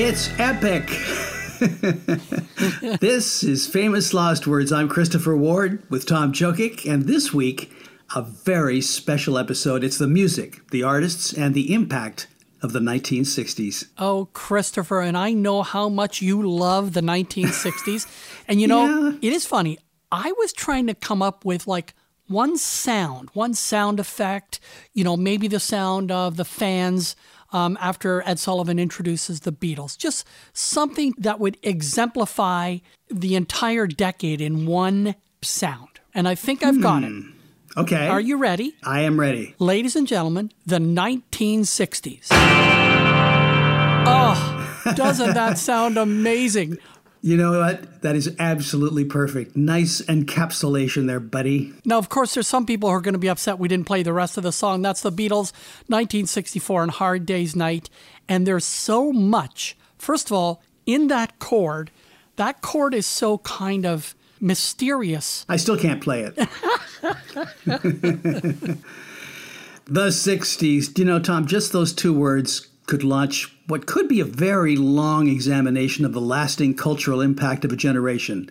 It's epic. this is Famous Lost Words. I'm Christopher Ward with Tom Jokic, and this week, a very special episode. It's the music, the artists, and the impact of the 1960s. Oh, Christopher, and I know how much you love the 1960s. and you know, yeah. it is funny. I was trying to come up with like one sound, one sound effect, you know, maybe the sound of the fans um, after Ed Sullivan introduces the Beatles. Just something that would exemplify the entire decade in one sound. And I think I've got it. Hmm. Okay. Are you ready? I am ready. Ladies and gentlemen, the 1960s. Oh, doesn't that sound amazing? You know what? That is absolutely perfect. Nice encapsulation there, buddy. Now, of course, there's some people who are going to be upset we didn't play the rest of the song. That's the Beatles, 1964 and Hard Day's Night. And there's so much. First of all, in that chord, that chord is so kind of mysterious. I still can't play it. the 60s. Do you know, Tom, just those two words could launch what could be a very long examination of the lasting cultural impact of a generation.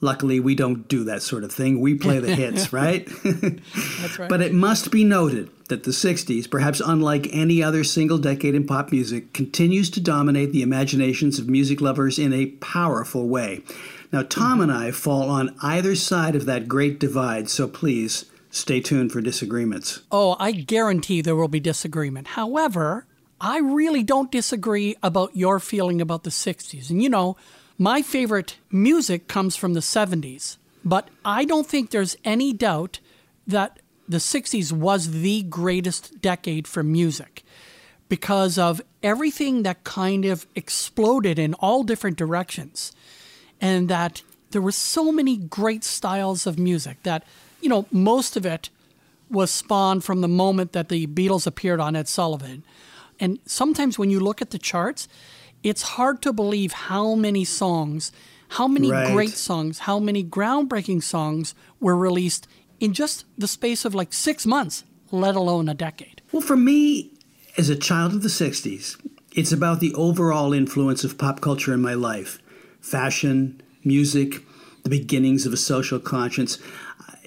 Luckily, we don't do that sort of thing. We play the hits, right? That's right. but it must be noted that the 60s, perhaps unlike any other single decade in pop music, continues to dominate the imaginations of music lovers in a powerful way. Now, Tom and I fall on either side of that great divide, so please stay tuned for disagreements. Oh, I guarantee there will be disagreement. However, I really don't disagree about your feeling about the 60s. And you know, my favorite music comes from the 70s, but I don't think there's any doubt that the 60s was the greatest decade for music because of everything that kind of exploded in all different directions. And that there were so many great styles of music that, you know, most of it was spawned from the moment that the Beatles appeared on Ed Sullivan. And sometimes when you look at the charts, it's hard to believe how many songs, how many right. great songs, how many groundbreaking songs were released in just the space of like six months, let alone a decade. Well, for me, as a child of the 60s, it's about the overall influence of pop culture in my life fashion, music, the beginnings of a social conscience.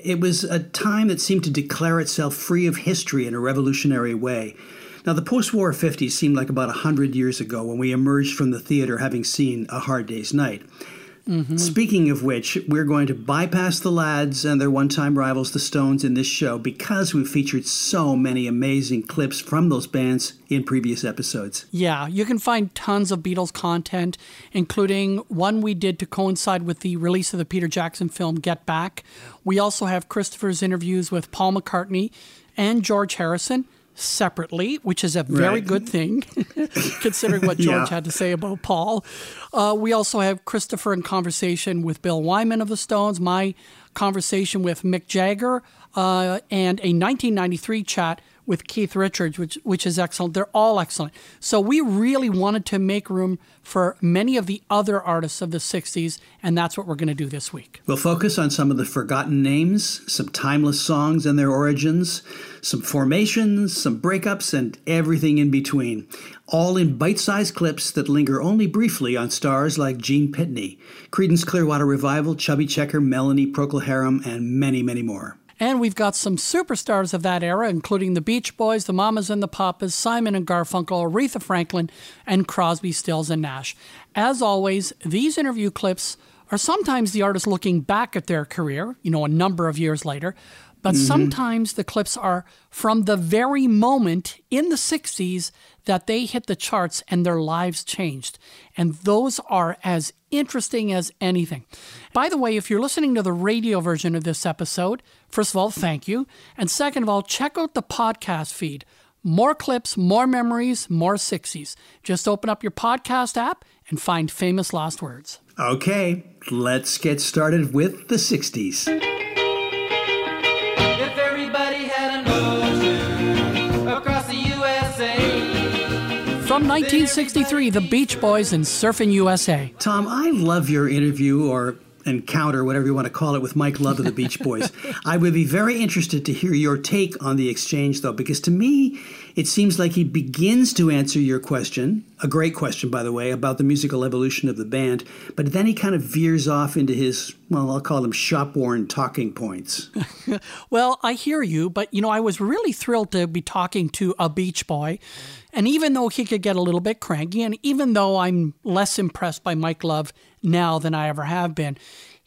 It was a time that seemed to declare itself free of history in a revolutionary way. Now, the post war 50s seemed like about 100 years ago when we emerged from the theater having seen A Hard Day's Night. Mm-hmm. Speaking of which, we're going to bypass the lads and their one time rivals, the Stones, in this show because we've featured so many amazing clips from those bands in previous episodes. Yeah, you can find tons of Beatles content, including one we did to coincide with the release of the Peter Jackson film Get Back. We also have Christopher's interviews with Paul McCartney and George Harrison separately, which is a very right. good thing, considering what George yeah. had to say about Paul. Uh, we also have Christopher in conversation with Bill Wyman of the Stones, my conversation with Mick Jagger, uh, and a 1993 chat with Keith Richards, which which is excellent. They're all excellent. So we really wanted to make room for many of the other artists of the 60s, and that's what we're going to do this week. We'll focus on some of the forgotten names, some timeless songs and their origins, some formations, some breakups, and everything in between. All in bite sized clips that linger only briefly on stars like Gene Pitney, Creedence Clearwater Revival, Chubby Checker, Melanie Procol Harum, and many, many more. And we've got some superstars of that era, including the Beach Boys, the Mamas and the Papas, Simon and Garfunkel, Aretha Franklin, and Crosby, Stills, and Nash. As always, these interview clips are sometimes the artist looking back at their career, you know, a number of years later, but mm-hmm. sometimes the clips are from the very moment in the 60s that they hit the charts and their lives changed. And those are as interesting as anything. By the way, if you're listening to the radio version of this episode, first of all, thank you. And second of all, check out the podcast feed. More clips, more memories, more 60s. Just open up your podcast app and find famous lost words. Okay, let's get started with the 60s. From 1963, The Beach Boys and Surfing USA. Tom, I love your interview or encounter, whatever you want to call it, with Mike Love of the Beach Boys. I would be very interested to hear your take on the exchange, though, because to me, It seems like he begins to answer your question, a great question, by the way, about the musical evolution of the band, but then he kind of veers off into his, well, I'll call them shop worn talking points. well, I hear you, but you know, I was really thrilled to be talking to a Beach Boy. And even though he could get a little bit cranky, and even though I'm less impressed by Mike Love now than I ever have been,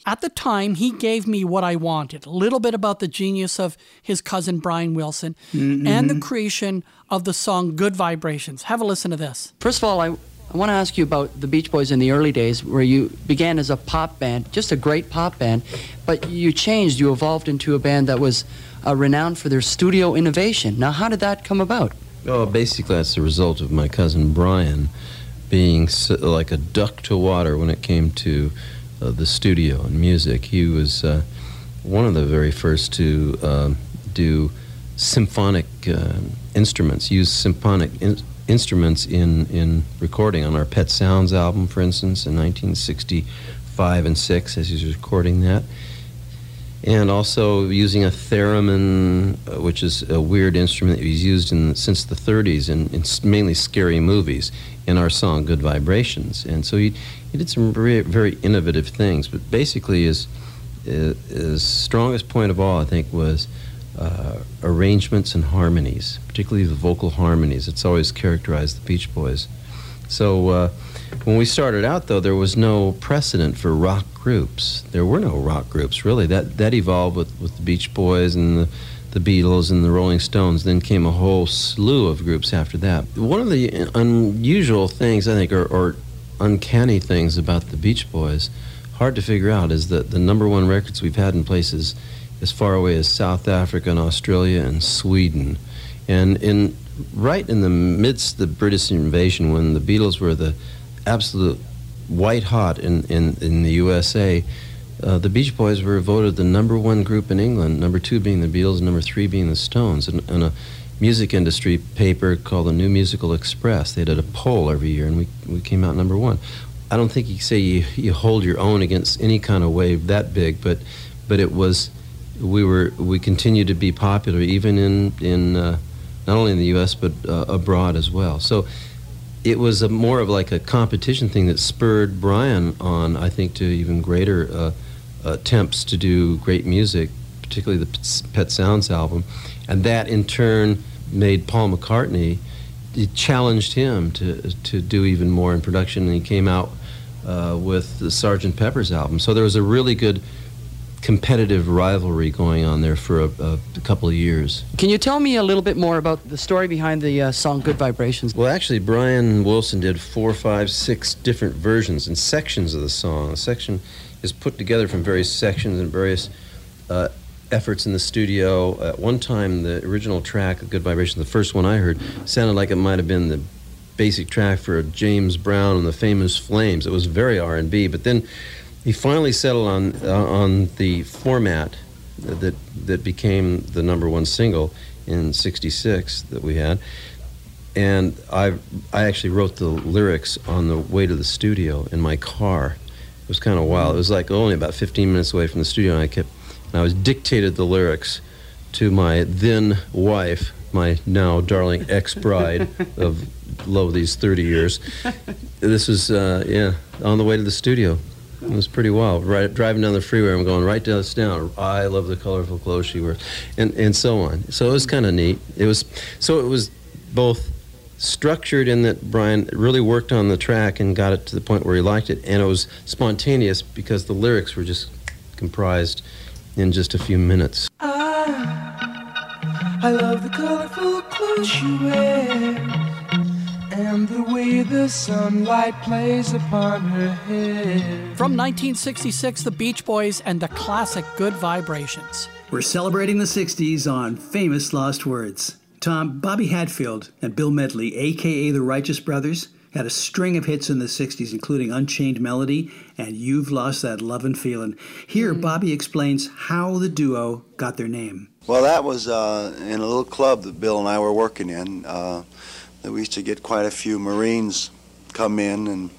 at the time, he gave me what I wanted a little bit about the genius of his cousin Brian Wilson mm-hmm. and the creation of the song Good Vibrations. Have a listen to this. First of all, I, I want to ask you about the Beach Boys in the early days where you began as a pop band, just a great pop band, but you changed, you evolved into a band that was uh, renowned for their studio innovation. Now, how did that come about? Well, basically, that's the result of my cousin Brian being so, like a duck to water when it came to uh, the studio and music. He was uh, one of the very first to uh, do symphonic uh, instruments, use symphonic in- instruments in, in recording on our Pet Sounds album, for instance, in 1965 and 6 as he was recording that. And also using a theremin, uh, which is a weird instrument that he's used in, since the 30s in, in mainly scary movies, in our song Good Vibrations. And so he, he did some very, very innovative things. But basically, his, his strongest point of all, I think, was uh, arrangements and harmonies, particularly the vocal harmonies. It's always characterized the Beach Boys. So uh, when we started out, though, there was no precedent for rock groups. There were no rock groups, really. That, that evolved with, with the Beach Boys and the the Beatles and the Rolling Stones. Then came a whole slew of groups after that. One of the unusual things, I think, or, or uncanny things about the Beach Boys, hard to figure out, is that the number one records we've had in places as far away as South Africa and Australia and Sweden. And in right in the midst of the British invasion, when the Beatles were the absolute white hot in, in, in the USA, uh, the Beach Boys were voted the number one group in England, number two being the Beatles, number three being the Stones. And, and a music industry paper called the New Musical Express. They did a poll every year, and we, we came out number one. I don't think you say you, you hold your own against any kind of wave that big, but but it was we were we continued to be popular even in in uh, not only in the U.S. but uh, abroad as well. So it was a more of like a competition thing that spurred Brian on, I think, to even greater uh, attempts to do great music, particularly the Pet Sounds album, and that in turn made Paul McCartney. It challenged him to to do even more in production, and he came out uh, with the Sergeant Pepper's album. So there was a really good competitive rivalry going on there for a, a, couple of years. Can you tell me a little bit more about the story behind the uh, song Good Vibrations? Well, actually, Brian Wilson did four, five, six different versions and sections of the song. A section is put together from various sections and various uh, efforts in the studio. At one time, the original track, Good Vibrations, the first one I heard, sounded like it might have been the basic track for James Brown and the Famous Flames. It was very R&B, but then he finally settled on uh, on the format that that became the number one single in '66 that we had. And I I actually wrote the lyrics on the way to the studio in my car. It was kind of wild. It was like only about 15 minutes away from the studio, and I kept and I was dictated the lyrics to my then wife, my now darling ex-bride of lo these 30 years. This was uh, yeah on the way to the studio. It was pretty wild. Right, driving down the freeway, I'm going right down, down. I love the colorful clothes she wears, and and so on. So it was kind of neat. It was so it was both structured in that Brian really worked on the track and got it to the point where he liked it, and it was spontaneous because the lyrics were just comprised in just a few minutes. I, I love the colorful clothes she wears and the way the sunlight plays upon her head. From 1966, the Beach Boys and the classic Good Vibrations. We're celebrating the 60s on famous lost words. Tom, Bobby Hatfield and Bill Medley, aka the Righteous Brothers, had a string of hits in the 60s, including Unchained Melody and You've Lost That Lovin' Feelin'. Here, mm. Bobby explains how the duo got their name. Well, that was uh, in a little club that Bill and I were working in. Uh, that we used to get quite a few Marines come in, and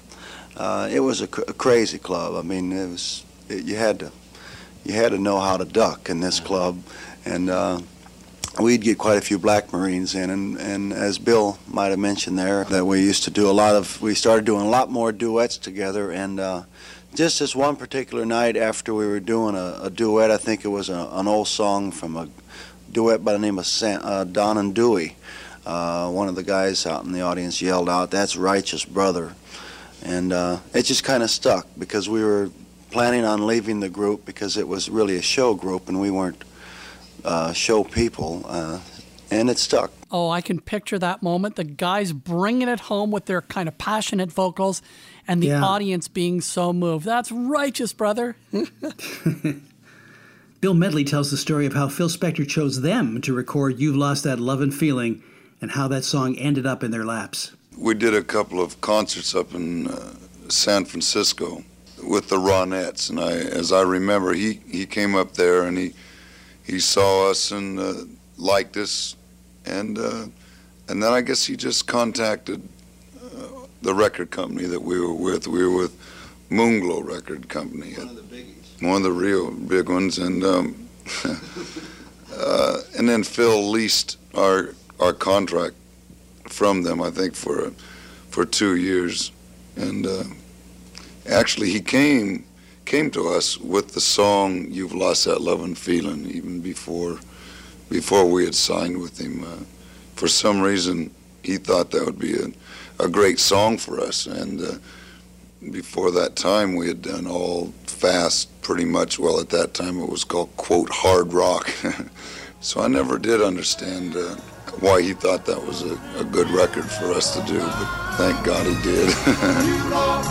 uh, it was a, cr- a, crazy club. I mean, it was it, you had to you had to know how to duck in this club, and uh, we'd get quite a few black Marines in, and, and as Bill might have mentioned there, that we used to do a lot of, we started doing a lot more duets together, and uh, just this one particular night after we were doing a, a duet, I think it was a, an old song from a duet by the name of uh, Don and Dewey. Uh, one of the guys out in the audience yelled out, "That's righteous, brother," and uh, it just kind of stuck because we were planning on leaving the group because it was really a show group and we weren't uh, show people, uh, and it stuck. Oh, I can picture that moment. The guys bringing it home with their kind of passionate vocals, and the Yeah. audience being so moved. That's righteous, brother. Bill Medley tells the story of how Phil Spector chose them to record You've Lost That Lovin' Feelin' and how that song ended up in their laps. We did a couple of concerts up in uh, San Francisco with the Ronettes, and I, as I remember, he, he came up there and he he saw us and uh, liked us, and uh, and then I guess he just contacted uh, the record company that we were with. We were with Moonglow Record Company, One of the biggies. one of the real big ones, and um, uh, and then Phil leased our our contract from them, I think for for two years, and uh, actually he came came to us with the song "You've Lost That Lovin' Feelin'" even before before we had signed with him. Uh, for some reason, he thought that would be a, a great song for us, and uh, before that time, we had done all fast, pretty much. Well, at that time, it was called quote hard rock. so I never did understand uh, why he thought that was a, a good record for us to do, but thank God he did.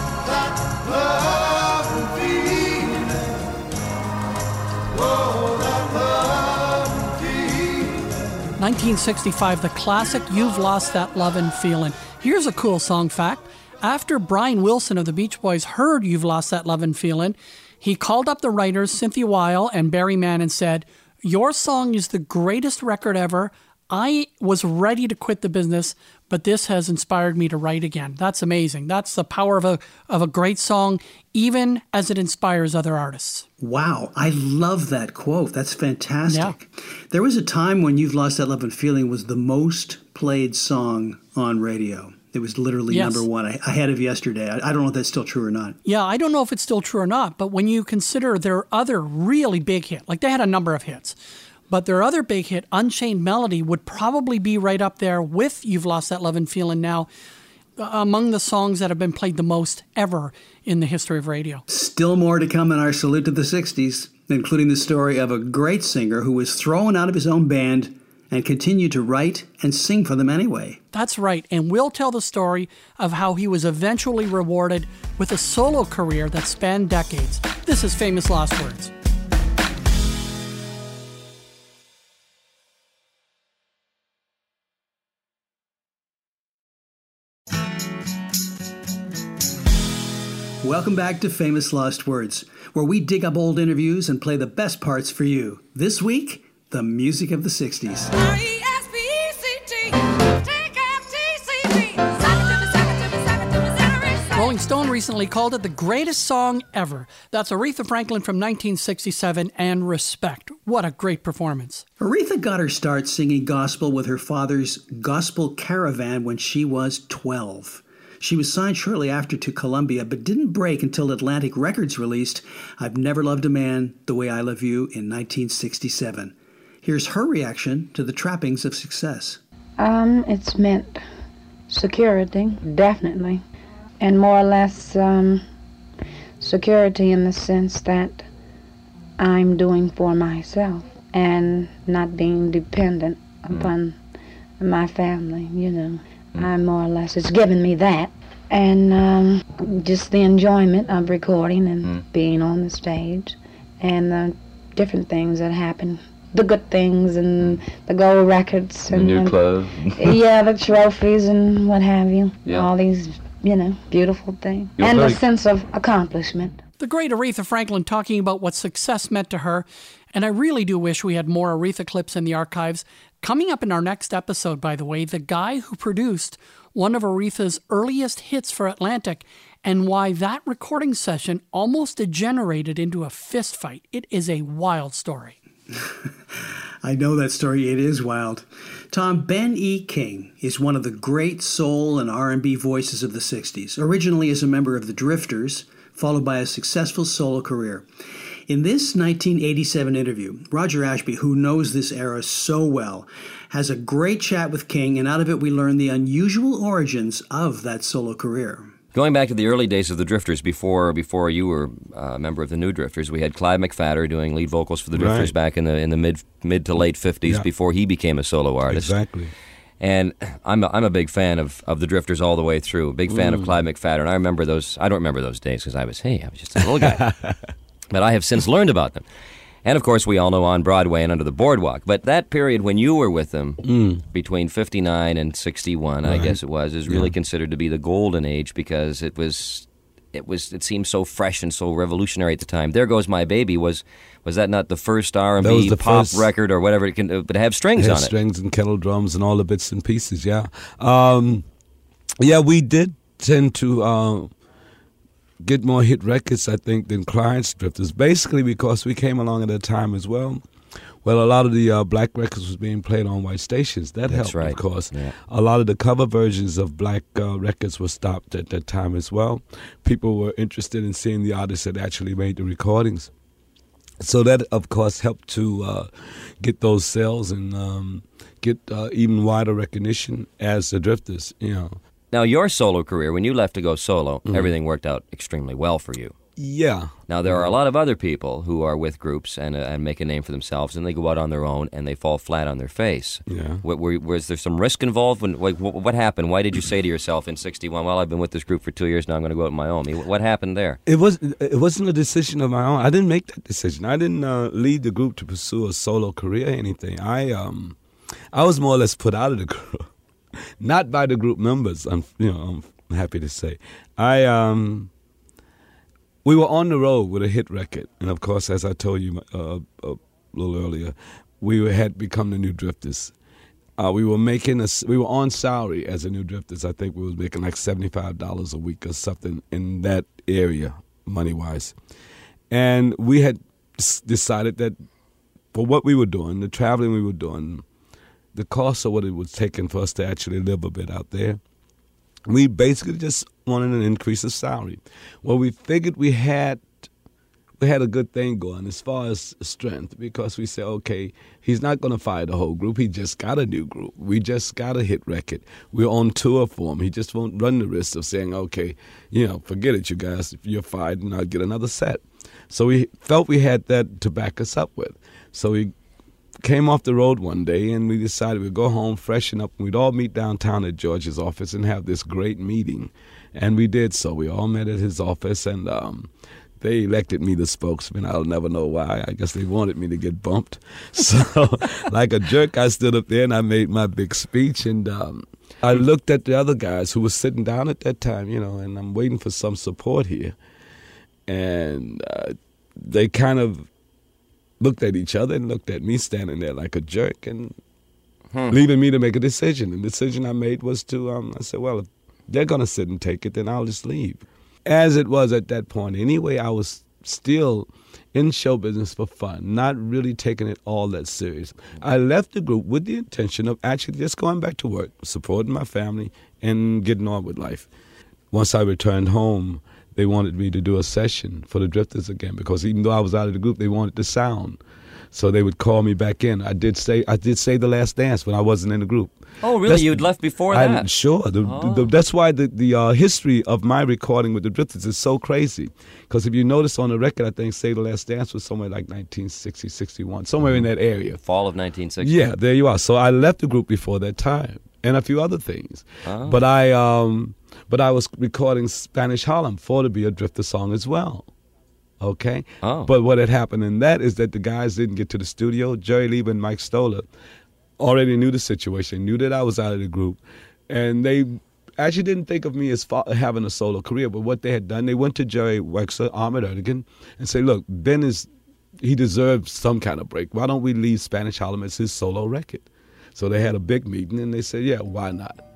1965, the classic You've Lost That Lovin' Feelin'. Here's a cool song fact. After Brian Wilson of the Beach Boys heard You've Lost That Lovin' Feelin', he called up the writers Cynthia Weil and Barry Mann and said, Your song is the greatest record ever. I was ready to quit the business, but this has inspired me to write again. That's amazing. That's the power of a, of a great song, even as it inspires other artists. Wow, I love that quote. That's fantastic. Yeah. There was a time when You've Lost That Lovin' Feelin' was the most played song on radio. It was literally Yes. number one, ahead of yesterday. I, I don't know if that's still true or not. Yeah, I don't know if it's still true or not, but when you consider their other really big hit, like they had a number of hits, but their other big hit, Unchained Melody, would probably be right up there with You've Lost That Lovin' Feelin' now uh, among the songs that have been played the most ever in the history of radio. Still more to come in our salute to the 60s, including the story of a great singer who was thrown out of his own band and continued to write and sing for them anyway. That's right, and we'll tell the story of how he was eventually rewarded with a solo career that spanned decades. This is Famous Lost Words. Welcome back to Famous Lost Words, where we dig up old interviews and play the best parts for you. This week, the music of the 60s. Rolling Stone recently called it the greatest song ever. That's Aretha Franklin from 1967 and Respect. What a great performance. Aretha got her start singing gospel with her father's gospel caravan when she was 12. She was signed shortly after to Columbia, but didn't break until Atlantic Records released I've Never Loved a Man the Way I Love You in 1967. Here's her reaction to the trappings of success. Um, it's meant security, definitely, and more or less um, security in the sense that I'm doing for myself and not being dependent upon my family. You know, I'm more or less. It's given me that, and um, just the enjoyment of recording and being on the stage, and the different things that happen. The good things and the gold records The and, new and clothes. yeah, the trophies and what have you. Yeah. All these, you know, beautiful things. You're and very- a sense of accomplishment. The great Aretha Franklin talking about what success meant to her. And I really do wish we had more Aretha clips in the archives. Coming up in our next episode, by the way, the guy who produced one of Aretha's earliest hits for Atlantic and why that recording session almost degenerated into a fistfight. It is a wild story. I know that story. It is wild. Tom Ben E. King is one of the great soul and R&B voices of the 60s, originally as a member of the Drifters, followed by a successful solo career. In this 1987 interview, Roger Ashby, who knows this era so well, has a great chat with King, and out of it we learn the unusual origins of that solo career. Going back to the early days of the Drifters, before before you were a member of the New Drifters, we had Clyde McPhatter doing lead vocals for the Drifters Right. back in the in the mid mid to late fifties Yeah. before he became a solo artist. Exactly. And I'm a, I'm a big fan of, of the Drifters all the way through. Big fan of Mm. Clyde McPhatter, and I remember those. I don't remember those days because I was hey, I was just a little guy. but I have since learned about them. And of course, we all know on Broadway and under the boardwalk. But that period when you were with them, between 59 and 61, I Mm. Guess it was, is really Yeah. considered to be the golden age because it was. It was. It seemed so fresh and so revolutionary at the time. There goes my baby. Was was that not the first R and B pop first- record or whatever? It can, but it have strings Had on it. strings and kettle drums and all the bits and pieces. Yeah, um, yeah, we did tend to uh, get more hit records, I think, than Clarence Drifters. Basically, because we came along at a time as well. Well, a lot of the uh, black records was being played on white stations. That That's helped, right. of course. Yeah. A lot of the cover versions of black uh, records were stopped at that time as well. People were interested in seeing the artists that actually made the recordings. So that, of course, helped to uh, get those sales and um, get uh, even wider recognition as the Drifters. You know, Now, your solo career, when you left to go solo, Mhm. everything worked out extremely well for you. yeah. Now, there are a lot of other people who are with groups and, uh, and make a name for themselves, and they go out on their own and they fall flat on their face. Yeah. Were- was there some risk involved? When, like, wh- what happened? Why did you say to yourself in 61, well, I've been with this group for two years, now I'm going to go out on my own? I mean, wh- What happened there? It was it wasn't a decision of my own. I didn't make that decision. I didn't uh, lead the group to pursue a solo career or anything. I um I was more or less put out of the group, not by the group members. I'm you know I'm happy to say. I um we were on the road with a hit record, and of course, as I told you uh, a little earlier, we had become the New Drifters. Uh, we were making a, we were on salary as a New Drifters. I think we was making like seventy five dollars a week or something in that area, money wise, and we had decided that for what we were doing, the traveling we were doing, the cost of what it was taking for us to actually live a bit out there, we basically just wanted an increase of salary. Well, we figured we had we had a good thing going as far as strength because we said, okay, he's not going to fire the whole group. He just got a new group. We just got a hit record. We're on tour for him. He just won't run the risk of saying, okay, you know, forget it, you guys. If you're fired, and I'll get another set. So we felt we had that to back us up with. So we came off the road one day and we decided we'd go home, freshen up, and we'd all meet downtown at George's office and have this great meeting. And we did so. We all met at his office and um, they elected me the spokesman. I'll never know why. I guess they wanted me to get bumped. So, like a jerk, I stood up there and I made my big speech. And um, I looked at the other guys who were sitting down at that time, you know, and I'm waiting for some support here. And uh, they kind of looked at each other and looked at me standing there like a jerk and leaving me to make a decision. And the decision I made was to, um, I said, well, if they're going to sit and take it, then I'll just leave. As it was at that point anyway, I was still in show business for fun, not really taking it all that serious. I left the group with the intention of actually just going back to work, supporting my family, and getting on with life. Once I returned home, they wanted me to do a session for the Drifters again because even though I was out of the group, they wanted the sound. So they would call me back in. I did say I did save the last dance when I wasn't in the group. Oh, really? That's- You'd left before I- that? sure. The, Oh. the, that's why the, the uh, history of my recording with the Drifters is so crazy. Because if you notice on the record, I think Save the Last Dance was somewhere like 1960, 61, somewhere in that area. Fall of 1960. Yeah, there you are. So I left the group before that time, and a few other things. Oh. But I, um, but I was recording Spanish Harlem for to be a Drifter song as well. Okay. Oh. But what had happened in that is that the guys didn't get to the studio. Jerry Leiber and Mike Stoller already knew the situation, knew that I was out of the group, and they actually didn't think of me as fa- having a solo career. But what they had done, they went to Jerry Wexler, Ahmet Ertegun, and say, "Look, Ben is he deserves some kind of break. Why don't we leave Spanish Harlem as his solo record?" So they had a big meeting, and they said, "Yeah, why not?"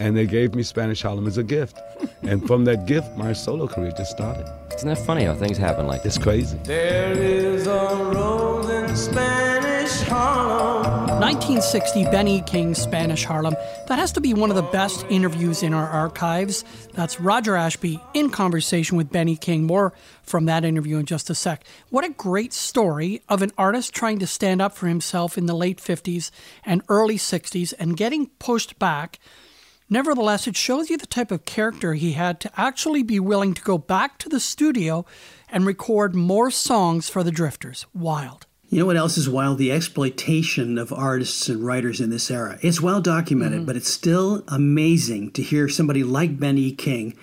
And they gave me Spanish Harlem as a gift, and from that gift, my solo career just started. Isn't that funny how things happen like It's crazy. There is a rose in Spanish Harlem 1960, Benny King, Spanish Harlem. That has to be one of the best interviews in our archives. That's Roger Ashby in conversation with Benny King. More from that interview in just a sec. What a great story of an artist trying to stand up for himself in the late 50s and early 60s and getting pushed back. Nevertheless, it shows you the type of character he had to actually be willing to go back to the studio and record more songs for the Drifters. Wild. You know what else is wild? The exploitation of artists and writers in this era. It's well documented, mm-hmm. but it's still amazing to hear somebody like Benny King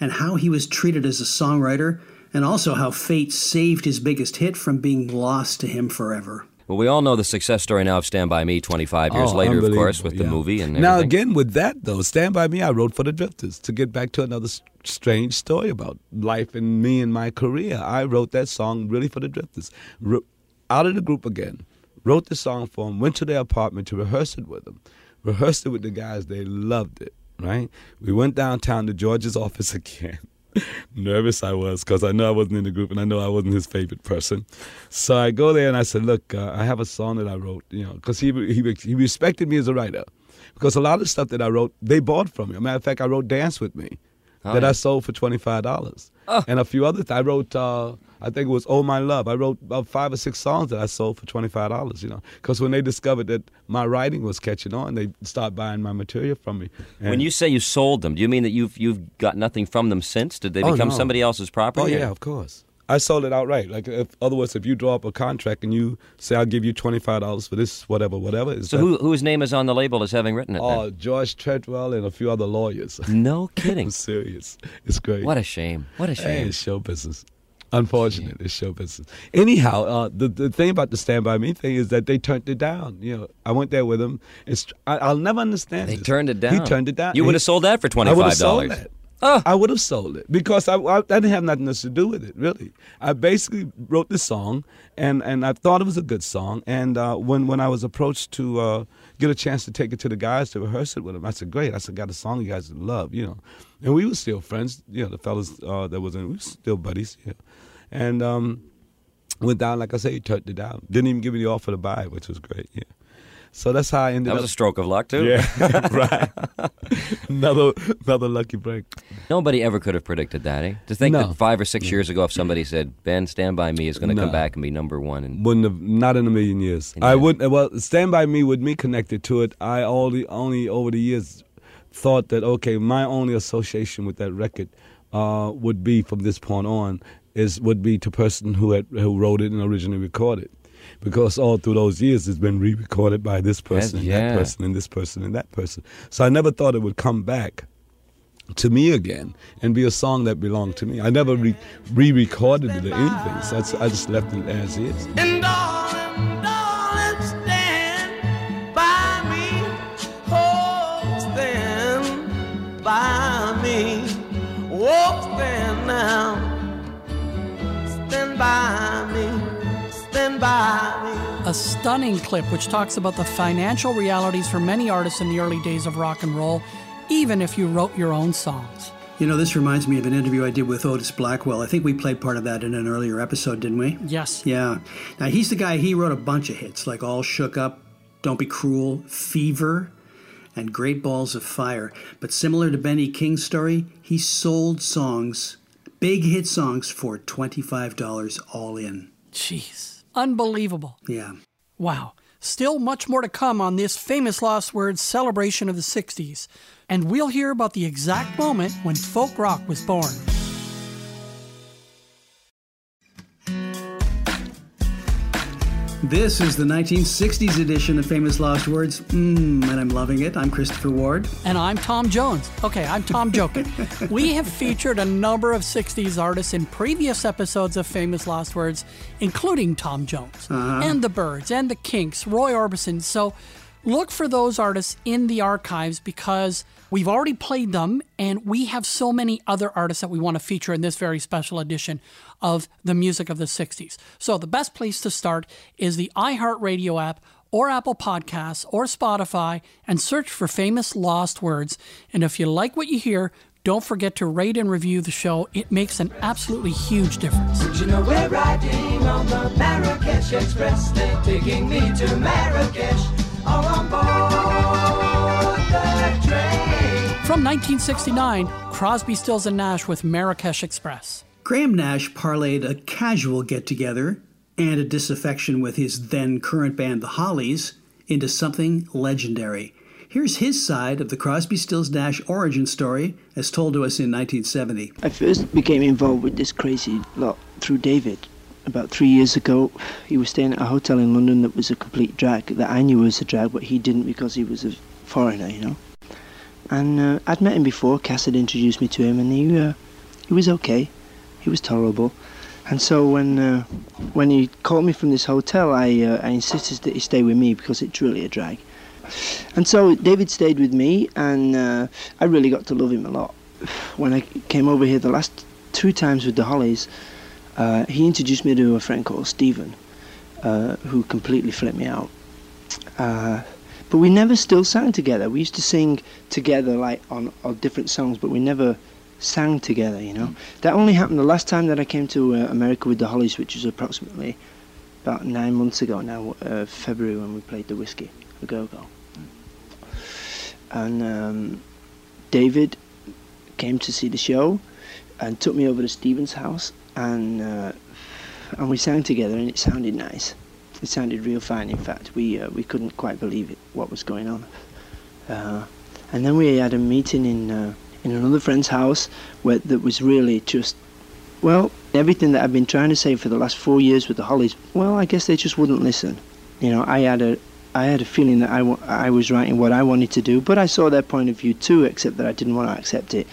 and how he was treated as a songwriter, and also how fate saved his biggest hit from being lost to him forever. Well, we all know the success story now of Stand By Me 25 years oh, later, of course, with yeah. the movie and everything. Now, again, with that, though, Stand By Me, I wrote for the Drifters to get back to another strange story about life and me and my career. I wrote that song really for the Drifters out of the group again, wrote the song for them, went to their apartment to rehearse it with them, rehearsed it with the guys. They loved it, right? We went downtown to George's office again. Nervous I was because I know I wasn't in the group and I know I wasn't his favorite person. So I go there and I said, "Look, uh, I have a song that I wrote, you know, because he, he he respected me as a writer, because a lot of stuff that I wrote they bought from me. As a matter of fact, I wrote "Dance with Me," oh, that yeah. I sold for twenty five dollars, oh. and a few other. Th- I wrote. Uh, I think it was "Oh My Love." I wrote about five or six songs that I sold for twenty five dollars. You know, because when they discovered that my writing was catching on, they start buying my material from me. And when you say you sold them, do you mean that you've you've got nothing from them since? Did they oh, become no. somebody else's property? Oh yeah, of course. I sold it outright. Like, if, other words, if you draw up a contract and you say, "I'll give you twenty five dollars for this, whatever, whatever," so that, who, whose name is on the label as having written it? Oh, uh, George Treadwell and a few other lawyers. No kidding. I'm serious. It's great. What a shame. What a shame. Hey, it's show business. Unfortunate, it's show business. Anyhow, uh, the the thing about the Stand By Me thing is that they turned it down. You know, I went there with them. It's I, will never understand. They this. turned it down. He turned it down. You would have sold that for twenty five dollars. Oh. I would have sold it because I, I, I, didn't have nothing else to do with it, really. I basically wrote this song, and, and I thought it was a good song. And uh, when, when I was approached to uh, get a chance to take it to the guys to rehearse it with them, I said, "Great!" I said, "Got a song you guys love," you know. And we were still friends, you know. The fellas uh, that was in, we were still buddies, yeah. And um, went down, like I said, he turned it down. Didn't even give me the offer to buy, which was great. Yeah. So that's how I ended. That was up. a stroke of luck too. Yeah, right. another another lucky break. Nobody ever could have predicted that. Eh? To think no. that five or six years ago, if somebody said Ben Stand by Me is going to no. come back and be number one, and wouldn't have not in a million years. I wouldn't. Well, Stand by Me with me connected to it. I only only over the years thought that okay, my only association with that record uh, would be from this point on is would be to person who had who wrote it and originally recorded. Because all through those years it's been re recorded by this person, yeah. and that person, and this person, and that person. So I never thought it would come back to me again and be a song that belonged to me. I never re recorded it or anything, so I just left it as is. A stunning clip which talks about the financial realities for many artists in the early days of rock and roll, even if you wrote your own songs. You know, this reminds me of an interview I did with Otis Blackwell. I think we played part of that in an earlier episode, didn't we? Yes. Yeah. Now, he's the guy, he wrote a bunch of hits like All Shook Up, Don't Be Cruel, Fever, and Great Balls of Fire. But similar to Benny King's story, he sold songs Big hit songs for $25 all in. Jeez. Unbelievable. Yeah. Wow. Still much more to come on this famous lost words celebration of the 60s. And we'll hear about the exact moment when folk rock was born. This is the 1960s edition of Famous Lost Words, mm, and I'm loving it. I'm Christopher Ward. And I'm Tom Jones. Okay, I'm Tom joking. we have featured a number of 60s artists in previous episodes of Famous Lost Words, including Tom Jones, uh-huh. and the Byrds, and the Kinks, Roy Orbison. So look for those artists in the archives because we've already played them and we have so many other artists that we want to feature in this very special edition of the music of the 60s. So the best place to start is the iHeartRadio app or Apple Podcasts or Spotify and search for famous lost words. And if you like what you hear, don't forget to rate and review the show. It makes an absolutely huge difference. You know Marrakesh Express. They're taking me to Marrakesh. All on board the train. From 1969, Crosby, Stills, and Nash with Marrakesh Express. Graham Nash parlayed a casual get together and a disaffection with his then current band, The Hollies, into something legendary. Here's his side of the Crosby, Stills, Nash origin story as told to us in 1970. I first became involved with this crazy lot through David. About three years ago, he was staying at a hotel in London that was a complete drag, that I knew was a drag, but he didn't because he was a foreigner, you know. And uh, I'd met him before, Cass had introduced me to him, and he, uh, he was okay. He was tolerable. And so when uh, when he called me from this hotel, I, uh, I insisted that he stay with me because it's really a drag. And so David stayed with me, and uh, I really got to love him a lot. When I came over here the last two times with the Hollies, uh, he introduced me to a friend called Stephen, uh, who completely flipped me out. Uh, but we never still sang together. We used to sing together, like on, on different songs, but we never sang together, you know. That only happened the last time that I came to uh, America with the Hollies, which was approximately about nine months ago now, uh, February when we played the Whiskey, the Go-Go. And um, David came to see the show and took me over to Stephen's house and uh, and we sang together and it sounded nice. It sounded real fine. In fact, we uh, we couldn't quite believe it what was going on. Uh, and then we had a meeting in uh, in another friend's house where that was really just well everything that I've been trying to say for the last four years with the Hollies. Well, I guess they just wouldn't listen. You know, I had a I had a feeling that I, I was writing what I wanted to do, but I saw their point of view too, except that I didn't want to accept it.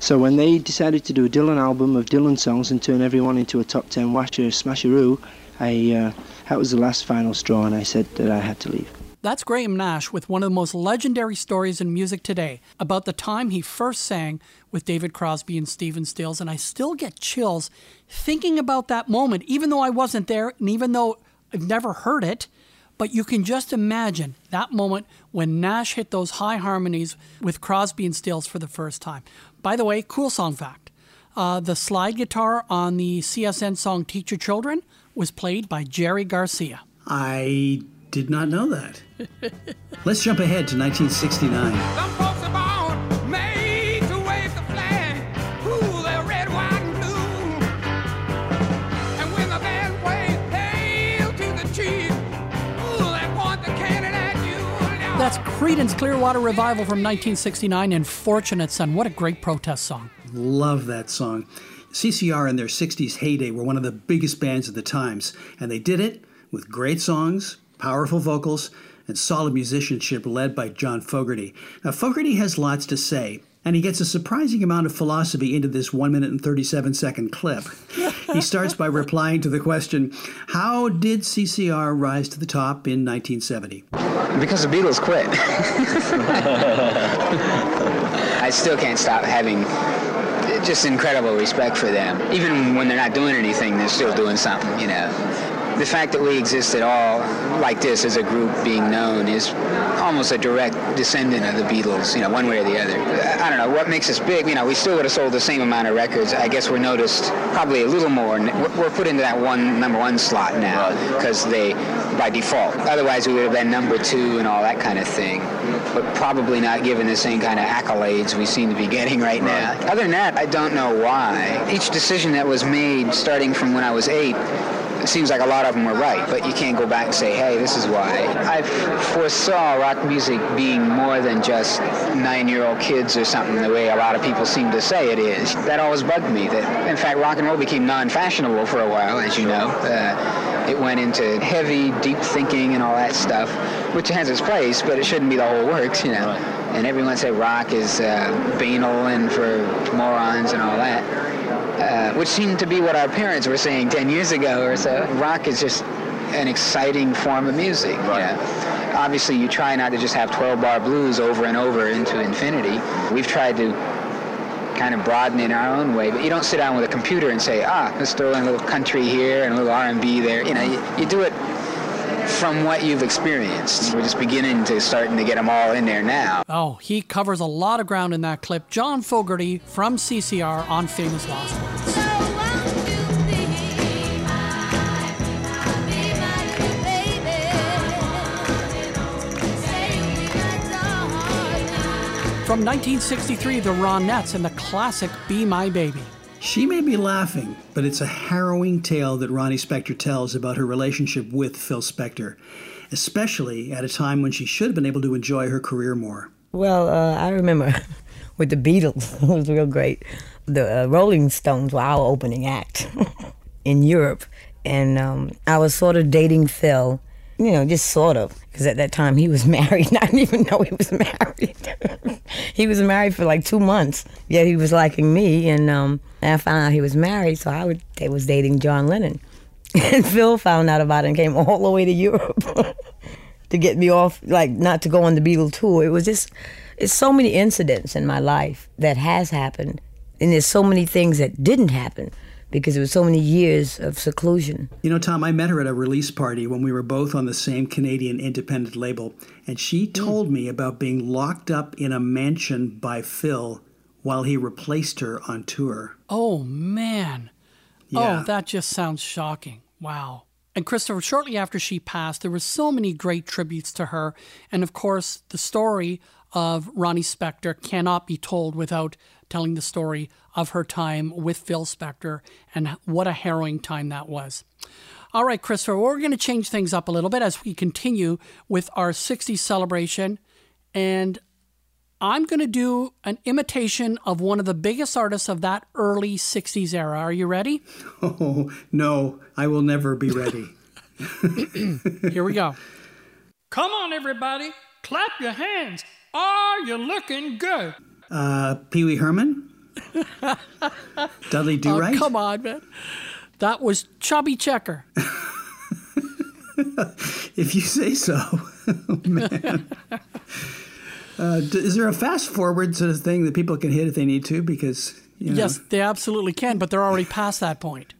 So when they decided to do a Dylan album of Dylan songs and turn everyone into a top ten washer smasheroo, I uh, that was the last final straw, and I said that I had to leave. That's Graham Nash with one of the most legendary stories in music today about the time he first sang with David Crosby and Stephen Stills. And I still get chills thinking about that moment, even though I wasn't there and even though I've never heard it. But you can just imagine that moment when Nash hit those high harmonies with Crosby and Stills for the first time. By the way, cool song fact uh, the slide guitar on the CSN song Teach Your Children was played by Jerry Garcia. I did not know that. Let's jump ahead to 1969. That's Creedence Clearwater Revival from 1969 and Fortunate Son. What a great protest song. Love that song. CCR in their 60s heyday were one of the biggest bands of the times, and they did it with great songs, powerful vocals, and solid musicianship led by John Fogerty. Now, Fogerty has lots to say, and he gets a surprising amount of philosophy into this 1 minute and 37 second clip. he starts by replying to the question How did CCR rise to the top in 1970? Because the Beatles quit. I still can't stop having just incredible respect for them. Even when they're not doing anything, they're still doing something, you know. The fact that we exist at all like this as a group being known is almost a direct descendant of the Beatles, you know, one way or the other. I don't know, what makes us big, you know, we still would have sold the same amount of records. I guess we're noticed probably a little more. We're put into that one number one slot now because they, by default. Otherwise, we would have been number two and all that kind of thing. But probably not given the same kind of accolades we seem to be getting right now. Other than that, I don't know why. Each decision that was made starting from when I was eight it seems like a lot of them were right, but you can't go back and say, hey, this is why. I foresaw rock music being more than just nine-year-old kids or something, the way a lot of people seem to say it is. That always bugged me. That, in fact, rock and roll became non-fashionable for a while, as you know. Uh, it went into heavy, deep thinking and all that stuff, which has its place, but it shouldn't be the whole works, you know. And everyone said rock is uh, banal and for morons and all that uh, which seemed to be what our parents were saying 10 years ago or so. Rock is just an exciting form of music. Right. You know? Obviously, you try not to just have 12 bar blues over and over into infinity. We've tried to kind of broaden in our own way, but you don't sit down with a computer and say, ah, let's throw in a little country here and a little R&B there. You know, you, you do it from what you've experienced. We're just beginning to starting to get them all in there now. Oh, he covers a lot of ground in that clip. John Fogerty from CCR on Famous Lost Words. From 1963, the Ronettes and the classic Be My Baby. She may be laughing, but it's a harrowing tale that Ronnie Spector tells about her relationship with Phil Spector, especially at a time when she should have been able to enjoy her career more. Well, uh, I remember with the Beatles, it was real great. The uh, Rolling Stones were our opening act in Europe, and um, I was sort of dating Phil, you know, just sort of, because at that time he was married. and I didn't even know he was married. he was married for like two months, yet he was liking me, and um, I found out he was married, so I would, was dating John Lennon. And Phil found out about it and came all the way to Europe to get me off, like not to go on the Beatle tour. It was just, it's so many incidents in my life that has happened, and there's so many things that didn't happen because it was so many years of seclusion. You know, Tom, I met her at a release party when we were both on the same Canadian independent label, and she hmm. told me about being locked up in a mansion by Phil while he replaced her on tour. Oh, man. Oh, yeah. Oh, that just sounds shocking. Wow. And Christopher, shortly after she passed, there were so many great tributes to her. And of course, the story of Ronnie Spector cannot be told without telling the story of her time with Phil Spector and what a harrowing time that was. All right, Christopher, we're going to change things up a little bit as we continue with our 60s celebration. And I'm going to do an imitation of one of the biggest artists of that early 60s era. Are you ready? Oh, no, I will never be ready. Here we go. Come on, everybody. Clap your hands. Are you looking good? Uh, Pee Wee Herman? Dudley Do Oh, Right? come on, man. That was Chubby Checker. if you say so. Oh, man. Uh, is there a fast forward sort of thing that people can hit if they need to? Because, you know. Yes, they absolutely can, but they're already past that point.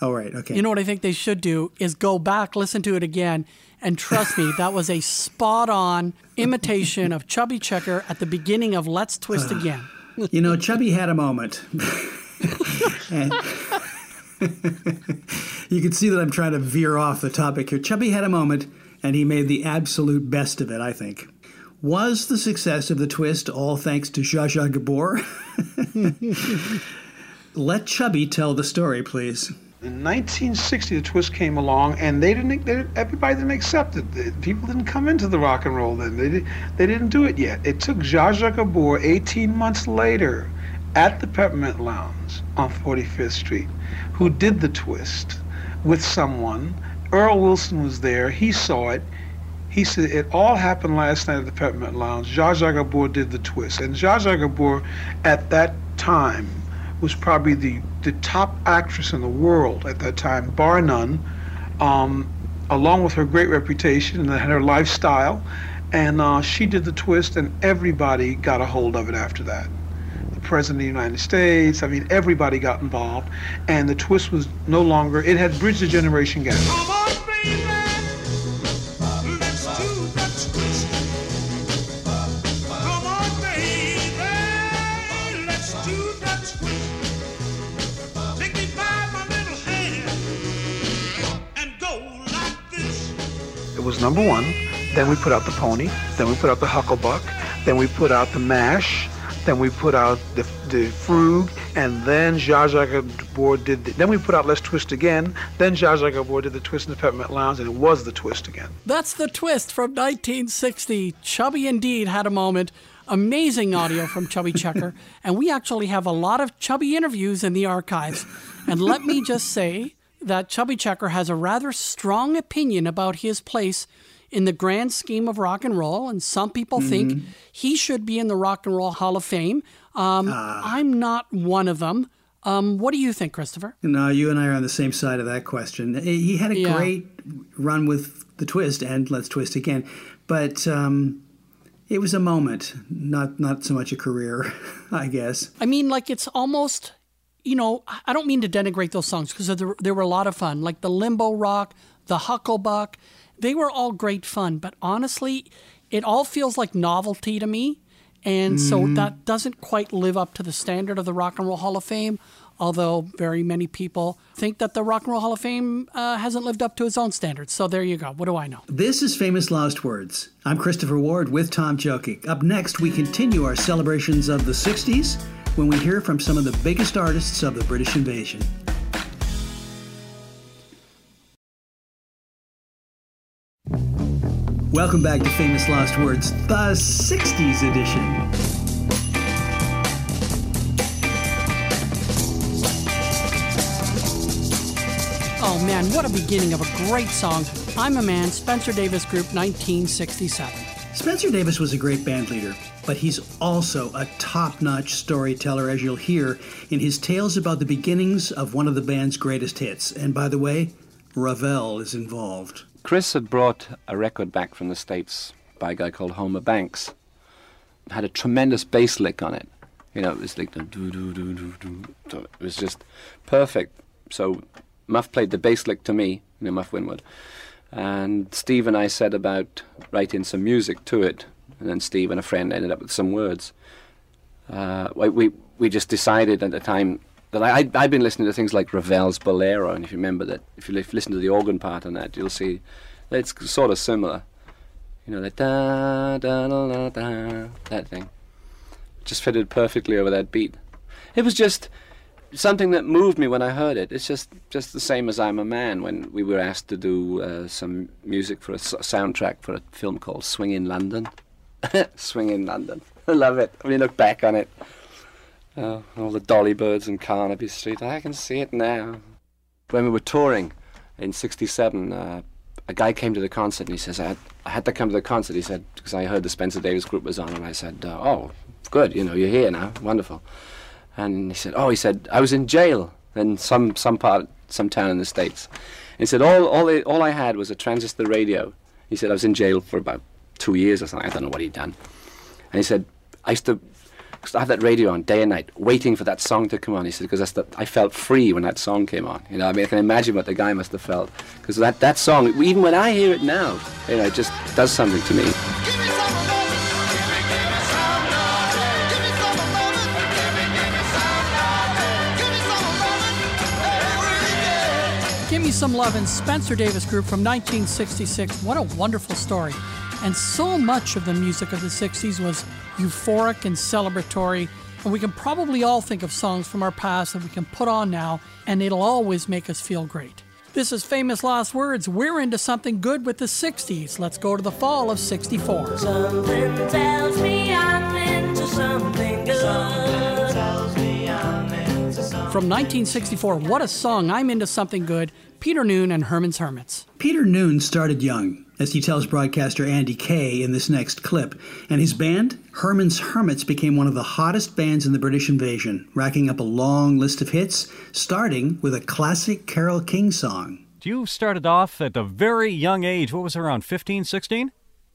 Oh, right. Okay. You know what I think they should do is go back, listen to it again, and trust me, that was a spot on imitation of Chubby Checker at the beginning of Let's Twist Again. you know, Chubby had a moment. and you can see that I'm trying to veer off the topic here. Chubby had a moment, and he made the absolute best of it, I think. Was the success of the twist all thanks to Zsa Zsa Gabor? Let Chubby tell the story, please. In 1960, the twist came along, and they didn't. They, everybody didn't accept it. The- People didn't come into the rock and roll then. They did, They didn't do it yet. It took Zsa Zsa Gabor 18 months later, at the Peppermint Lounge on 45th Street, who did the twist with someone. Earl Wilson was there. He saw it. He said it all happened last night at the Peppermint Lounge. Zsa Zsa Gabor did the twist, and Zsa Zsa Gabor, at that time, was probably the the top actress in the world at that time, bar none. Um, along with her great reputation and her lifestyle, and uh, she did the twist, and everybody got a hold of it after that. The president of the United States, I mean, everybody got involved, and the twist was no longer. It had bridged the generation gap. It was number one. Then we put out the pony. Then we put out the hucklebuck. Then we put out the mash. Then we put out the the frug. And then Zsa Zsa Gabor did. The, then we put out Let's Twist again. Then Zsa Zsa Gabor did the twist in the Peppermint Lounge, and it was the twist again. That's the twist from 1960. Chubby indeed had a moment. Amazing audio from Chubby Checker. and we actually have a lot of Chubby interviews in the archives. And let me just say that Chubby Checker has a rather strong opinion about his place in the grand scheme of rock and roll. And some people think Mhm. he should be in the Rock and Roll Hall of Fame. Um, Ah. I'm not one of them. Um, what do you think, Christopher? No, you and I are on the same side of that question. He had a Yeah. great run with the twist and Let's Twist again, but um, it was a moment, not not so much a career, I guess. I mean, like it's almost, you know, I don't mean to denigrate those songs because there, there were a lot of fun, like the Limbo Rock, the Hucklebuck. They were all great fun, but honestly, it all feels like novelty to me. And so Mhm. that doesn't quite live up to the standard of the Rock and Roll Hall of Fame. although very many people think that the Rock and Roll Hall of Fame uh, hasn't lived up to its own standards. So there you go. What do I know? This is Famous Lost Words. I'm Christopher Ward with Tom Jokic. Up next, we continue our celebrations of the 60s when we hear from some of the biggest artists of the British invasion. Welcome back to Famous Lost Words, the 60s edition. Oh man, what a beginning of a great song. I'm a Man, Spencer Davis Group, 1967. Spencer Davis was a great band leader, but he's also a top notch storyteller, as you'll hear in his tales about the beginnings of one of the band's greatest hits. And by the way, Ravel is involved. Chris had brought a record back from the States by a guy called Homer Banks. It had a tremendous bass lick on it. You know, it was like doo doo doo. It was just perfect. So Muff played the bass lick to me, you know, Muff Winwood. And Steve and I said about writing some music to it. And then Steve and a friend ended up with some words. Uh, we, we, just decided at the time that I, I'd, I'd been listening to things like Ravel's Bolero, and if you remember that, if you li- listen to the organ part on that, you'll see that it's sort of similar. You know, that da da da da, that thing. Just fitted perfectly over that beat. It was just something that moved me when I heard it. It's just just the same as I'm a Man when we were asked to do uh, some music for a soundtrack for a film called Swing in London. Swing in London. I love it. When you look back on it, oh, all the dolly birds in Carnaby Street, I can see it now. When we were touring in '67, uh, a guy came to the concert and he says, I had, I had to come to the concert. He said, because I heard the Spencer Davis group was on, and I said, uh, Oh, good, you know, you're here now, wonderful. And he said, "Oh, he said I was in jail in some some part, some town in the states." And he said, "All all I, all I had was a transistor radio." He said I was in jail for about two years or something. I don't know what he'd done. And he said I used to to have that radio on day and night, waiting for that song to come on. He said because I felt free when that song came on. You know, I mean, I can imagine what the guy must have felt because that that song, even when I hear it now, you know, it just does something to me. Give Me Some Love and Spencer Davis Group from 1966. What a wonderful story. And so much of the music of the 60s was euphoric and celebratory. And we can probably all think of songs from our past that we can put on now, and it'll always make us feel great. This is Famous Lost Words. We're into something good with the 60s. Let's go to the fall of 64. Something tells me I'm into something good. From 1964, what a song! I'm into something good. Peter Noone and Herman's Hermits. Peter Noone started young, as he tells broadcaster Andy Kay in this next clip, and his band, Herman's Hermits, became one of the hottest bands in the British invasion, racking up a long list of hits, starting with a classic Carole King song. You started off at a very young age. What was it, around 15, 16?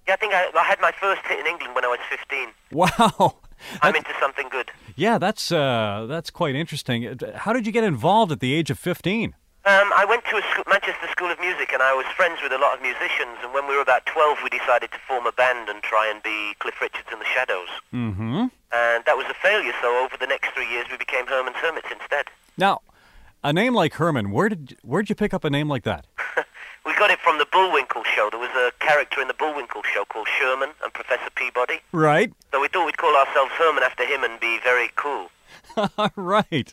Yeah, I think I, I had my first hit in England when I was 15. Wow. I'm into something good. Yeah, that's uh, that's quite interesting. Uh, How did you get involved at the age of 15? Um, I went to a school, Manchester School of Music and I was friends with a lot of musicians. And when we were about 12, we decided to form a band and try and be Cliff Richards and the Shadows. Mm-hmm. And that was a failure, so over the next three years, we became Herman's Hermits instead. Now, a name like Herman, where did where'd you pick up a name like that? We got it from the Bullwinkle show. There was a character in the Bullwinkle show called Sherman and Professor Peabody. Right. So we thought we'd call ourselves Herman after him and be very cool. right.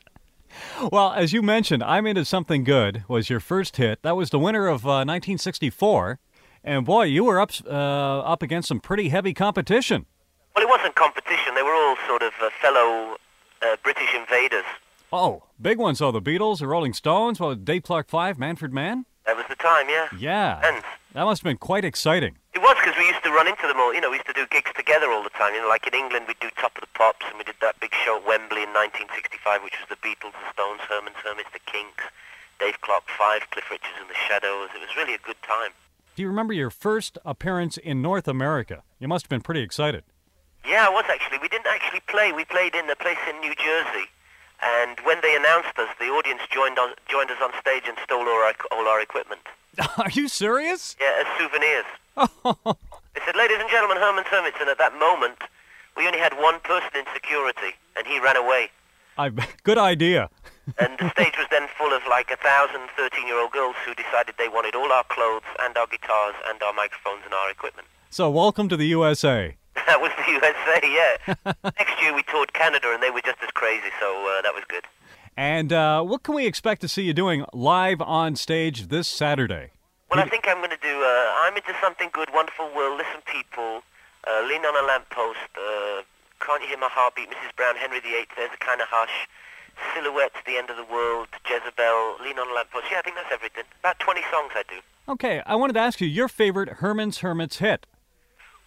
Well, as you mentioned, I'm into something good was your first hit. That was the winner of uh, 1964, and boy, you were up uh, up against some pretty heavy competition. Well, it wasn't competition. They were all sort of uh, fellow uh, British invaders. Oh, big ones though. The Beatles, the Rolling Stones, well, Dave Clark Five, Manfred Mann. That was the time, yeah. Yeah, And that must have been quite exciting. it was because we used to run into them all. You know, we used to do gigs together all the time. You know, like in England, we'd do Top of the Pops, and we did that big show at Wembley in 1965, which was the Beatles, the Stones, Herman's Hermits, the Kinks, Dave Clark Five, Cliff Richards and the Shadows. It was really a good time. Do you remember your first appearance in North America? You must have been pretty excited. Yeah, I was actually. We didn't actually play. We played in a place in New Jersey, and when they announced us, the audience joined on, joined us on stage and stole all our, all our equipment. Are you serious? Yeah, as souvenirs. they said, "Ladies and gentlemen, Herman Hermits," and at that moment, we only had one person in security, and he ran away. I good idea. and the stage was then full of like a thousand 13-year-old girls who decided they wanted all our clothes and our guitars and our microphones and our equipment. So, welcome to the USA. That was the USA, yeah. Next year we toured Canada and they were just as crazy, so uh, that was good. And uh, what can we expect to see you doing live on stage this Saturday? Well, I think I'm going to do uh, I'm Into Something Good, Wonderful World, Listen People, uh, Lean on a Lamppost, uh, Can't You Hear My Heartbeat, Mrs. Brown, Henry VIII, There's a Kind of Hush, Silhouettes, The End of the World, Jezebel, Lean on a Lamppost. Yeah, I think that's everything. About 20 songs I do. Okay, I wanted to ask you your favorite Herman's Hermits hit.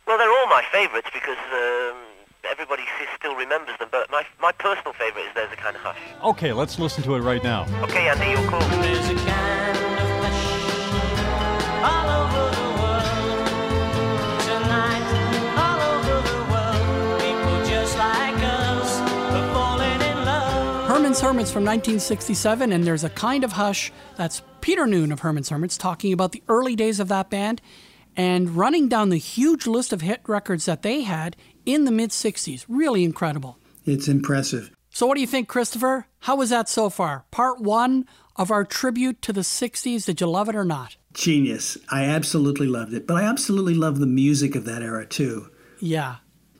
Well, they're all my favourites because um, everybody still remembers them, but my, my personal favourite is There's a Kind of Hush. Okay, let's listen to it right now. Okay, Andy, you're cool. There's a kind of hush all over the world tonight. All over the world, people just like us are falling in love. Herman's Hermits from 1967, and there's a kind of hush. That's Peter Noone of Herman's Hermits talking about the early days of that band and running down the huge list of hit records that they had in the mid 60s. Really incredible. It's impressive. So, what do you think, Christopher? How was that so far? Part one of our tribute to the 60s. Did you love it or not? Genius. I absolutely loved it. But I absolutely love the music of that era, too. Yeah.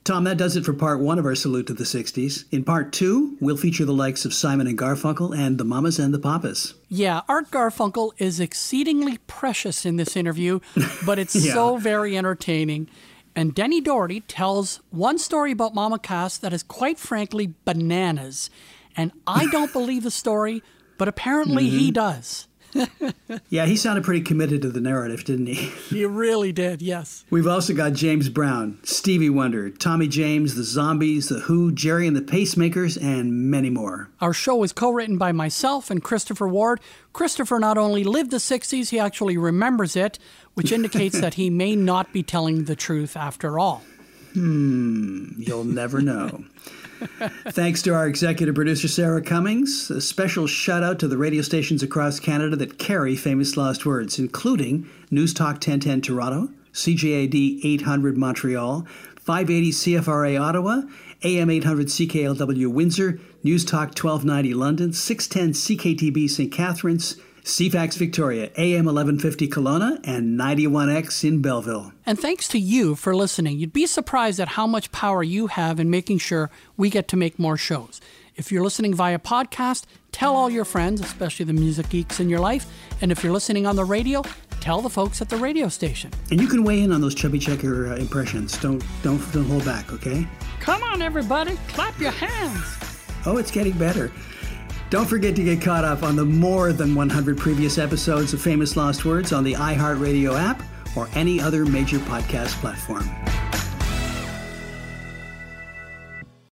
Tom, that does it for part one of our salute to the 60s. In part two, we'll feature the likes of Simon and Garfunkel and the Mamas and the Papas. Yeah, Art Garfunkel is exceedingly precious in this interview, but it's Yeah. so very entertaining. And Denny Doherty tells one story about Mama Cass that is quite frankly bananas. And I don't believe the story, but apparently he Mhm. does. Yeah, he sounded pretty committed to the narrative, didn't he? He really did, yes. We've also got James Brown, Stevie Wonder, Tommy James, the Zombies, the Who, Gerry and the Pacemakers, and many more. Our show is co written by myself and Christopher Ward. Christopher not only lived the 60s, he actually remembers it, which indicates that he may not be telling the truth after all. Hmm, you'll never know. Thanks to our executive producer, Sarah Cummings. A special shout out to the radio stations across Canada that carry famous lost words, including News Talk 1010 Toronto, CJAD 800 Montreal, 580 CFRA Ottawa, AM 800 CKLW Windsor, News Talk 1290 London, 610 CKTB St. Catharines, CFAX Victoria, AM 1150 Kelowna, and 91X in Belleville. And thanks to you for listening. You'd be surprised at how much power you have in making sure we get to make more shows. If you're listening via podcast, tell all your friends, especially the music geeks in your life. And if you're listening on the radio, tell the folks at the radio station. And you can weigh in on those chubby checker uh, impressions. Don't don't don't hold back, okay? Come on, everybody, clap your hands. Oh, it's getting better. Don't forget to get caught up on the more than 100 previous episodes of Famous Lost Words on the iHeartRadio app or any other major podcast platform.